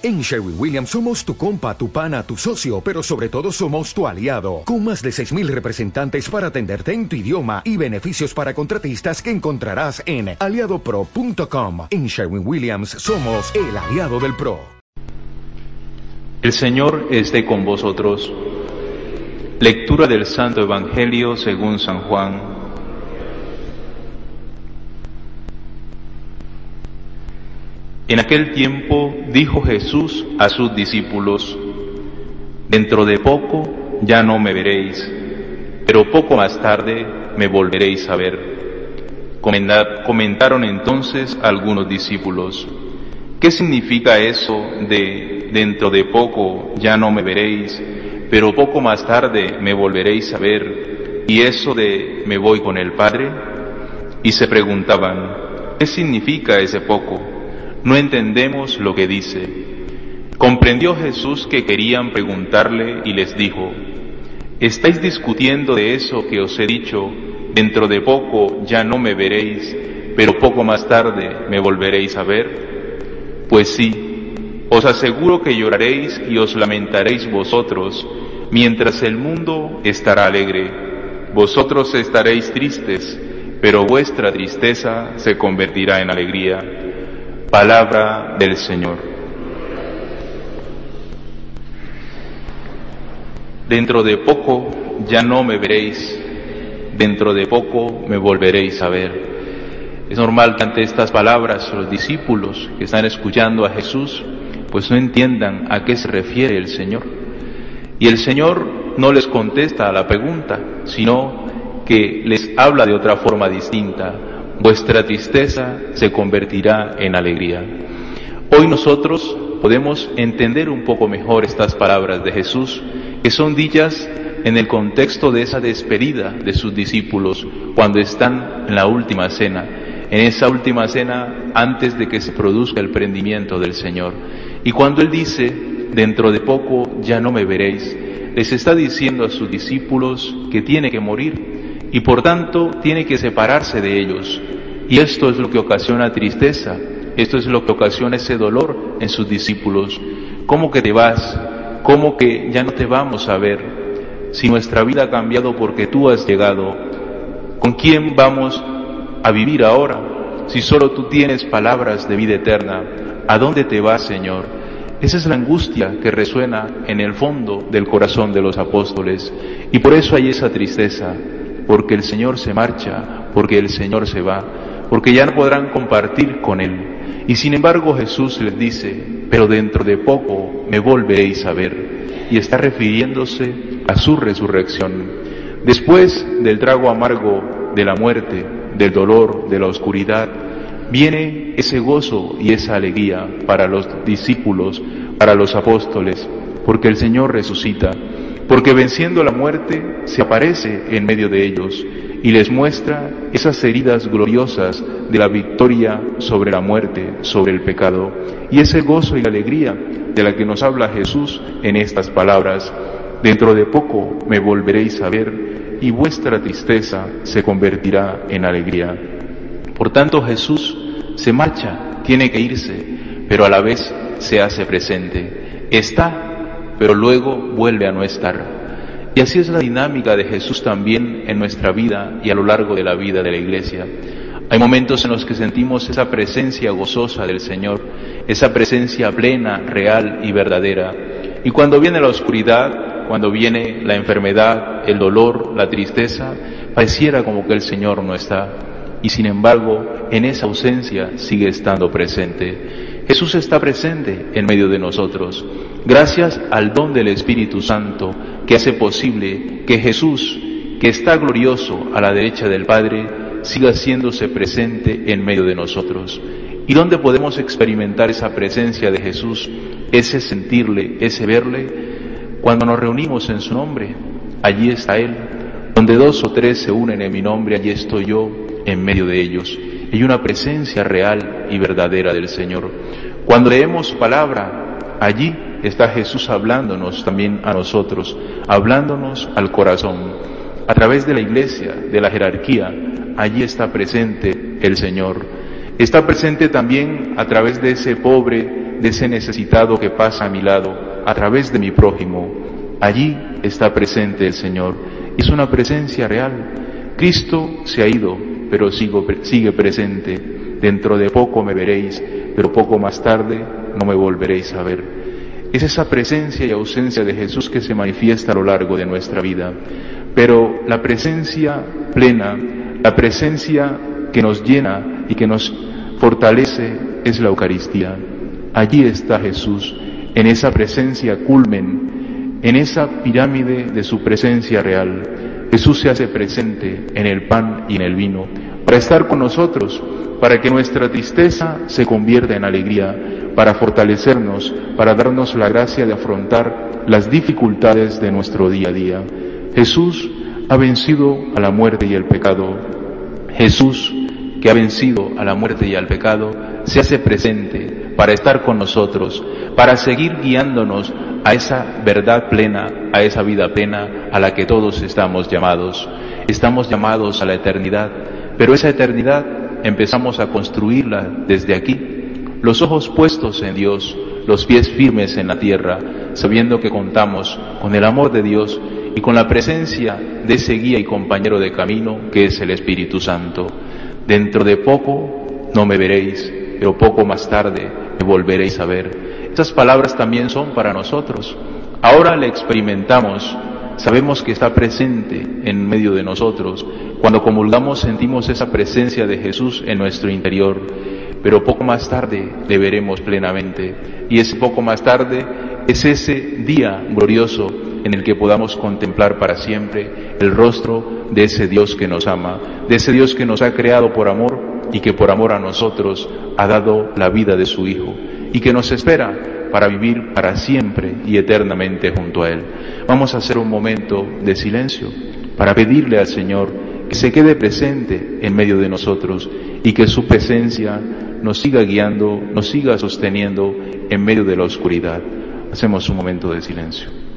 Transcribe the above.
En Sherwin Williams somos tu compa, tu pana, tu socio, pero sobre todo somos tu aliado, con más de 6.000 representantes para atenderte en tu idioma y beneficios para contratistas que encontrarás en aliadopro.com. En Sherwin Williams somos el aliado del PRO. El Señor esté con vosotros. Lectura del Santo Evangelio según San Juan. En aquel tiempo dijo Jesús a sus discípulos, Dentro de poco ya no me veréis, pero poco más tarde me volveréis a ver. Comentaron entonces algunos discípulos, ¿qué significa eso de dentro de poco ya no me veréis, pero poco más tarde me volveréis a ver, y eso de me voy con el Padre? Y se preguntaban, ¿qué significa ese poco? No entendemos lo que dice. Comprendió Jesús que querían preguntarle y les dijo, ¿estáis discutiendo de eso que os he dicho? Dentro de poco ya no me veréis, pero poco más tarde me volveréis a ver. Pues sí, os aseguro que lloraréis y os lamentaréis vosotros, mientras el mundo estará alegre. Vosotros estaréis tristes, pero vuestra tristeza se convertirá en alegría. Palabra del Señor. Dentro de poco ya no me veréis, dentro de poco me volveréis a ver. Es normal que ante estas palabras los discípulos que están escuchando a Jesús pues no entiendan a qué se refiere el Señor. Y el Señor no les contesta a la pregunta, sino que les habla de otra forma distinta, vuestra tristeza se convertirá en alegría. Hoy nosotros podemos entender un poco mejor estas palabras de Jesús, que son dichas en el contexto de esa despedida de sus discípulos cuando están en la última cena, en esa última cena antes de que se produzca el prendimiento del Señor. Y cuando Él dice, dentro de poco ya no me veréis, les está diciendo a sus discípulos que tiene que morir y por tanto tiene que separarse de ellos. Y esto es lo que ocasiona tristeza, esto es lo que ocasiona ese dolor en sus discípulos. ¿Cómo que te vas? ¿Cómo que ya no te vamos a ver? Si nuestra vida ha cambiado porque tú has llegado, ¿con quién vamos a vivir ahora? Si solo tú tienes palabras de vida eterna, ¿a dónde te vas, Señor? Esa es la angustia que resuena en el fondo del corazón de los apóstoles. Y por eso hay esa tristeza porque el Señor se marcha, porque el Señor se va, porque ya no podrán compartir con Él. Y sin embargo Jesús les dice, pero dentro de poco me volveréis a ver. Y está refiriéndose a su resurrección. Después del trago amargo de la muerte, del dolor, de la oscuridad, viene ese gozo y esa alegría para los discípulos, para los apóstoles, porque el Señor resucita porque venciendo la muerte se aparece en medio de ellos y les muestra esas heridas gloriosas de la victoria sobre la muerte, sobre el pecado, y ese gozo y alegría de la que nos habla Jesús en estas palabras. Dentro de poco me volveréis a ver y vuestra tristeza se convertirá en alegría. Por tanto Jesús se marcha, tiene que irse, pero a la vez se hace presente. Está pero luego vuelve a no estar. Y así es la dinámica de Jesús también en nuestra vida y a lo largo de la vida de la iglesia. Hay momentos en los que sentimos esa presencia gozosa del Señor, esa presencia plena, real y verdadera. Y cuando viene la oscuridad, cuando viene la enfermedad, el dolor, la tristeza, pareciera como que el Señor no está. Y sin embargo, en esa ausencia sigue estando presente. Jesús está presente en medio de nosotros gracias al don del Espíritu Santo que hace posible que Jesús, que está glorioso a la derecha del Padre, siga haciéndose presente en medio de nosotros. ¿Y dónde podemos experimentar esa presencia de Jesús, ese sentirle, ese verle? Cuando nos reunimos en su nombre, allí está Él. Donde dos o tres se unen en mi nombre, allí estoy yo en medio de ellos. Hay una presencia real y verdadera del Señor. Cuando leemos palabra, allí está Jesús hablándonos también a nosotros, hablándonos al corazón. A través de la iglesia, de la jerarquía, allí está presente el Señor. Está presente también a través de ese pobre de ese necesitado que pasa a mi lado, a través de mi prójimo. Allí está presente el Señor. Es una presencia real. Cristo se ha ido, pero sigue presente. Dentro de poco me veréis, pero poco más tarde no me volveréis a ver. Es esa presencia y ausencia de Jesús que se manifiesta a lo largo de nuestra vida. Pero la presencia plena, la presencia que nos llena y que nos fortalece es la Eucaristía. Allí está Jesús, en esa presencia culmen, en esa pirámide de su presencia real. Jesús se hace presente en el pan y en el vino para estar con nosotros, para que nuestra tristeza se convierta en alegría, para fortalecernos, para darnos la gracia de afrontar las dificultades de nuestro día a día. Jesús ha vencido a la muerte y el pecado. Jesús, que ha vencido a la muerte y al pecado, se hace presente para estar con nosotros, para seguir guiándonos a esa verdad plena, a esa vida plena a la que todos estamos llamados. Estamos llamados a la eternidad, pero esa eternidad empezamos a construirla desde aquí, los ojos puestos en Dios, los pies firmes en la tierra, sabiendo que contamos con el amor de Dios y con la presencia de ese guía y compañero de camino que es el Espíritu Santo. Dentro de poco no me veréis, pero poco más tarde me volveréis a ver. Estas palabras también son para nosotros. Ahora le experimentamos, sabemos que está presente en medio de nosotros. Cuando comulgamos sentimos esa presencia de Jesús en nuestro interior, pero poco más tarde le veremos plenamente. Y ese poco más tarde es ese día glorioso en el que podamos contemplar para siempre el rostro de ese Dios que nos ama, de ese Dios que nos ha creado por amor y que por amor a nosotros ha dado la vida de su Hijo y que nos espera para vivir para siempre y eternamente junto a Él. Vamos a hacer un momento de silencio para pedirle al Señor que se quede presente en medio de nosotros y que su presencia nos siga guiando, nos siga sosteniendo en medio de la oscuridad. Hacemos un momento de silencio.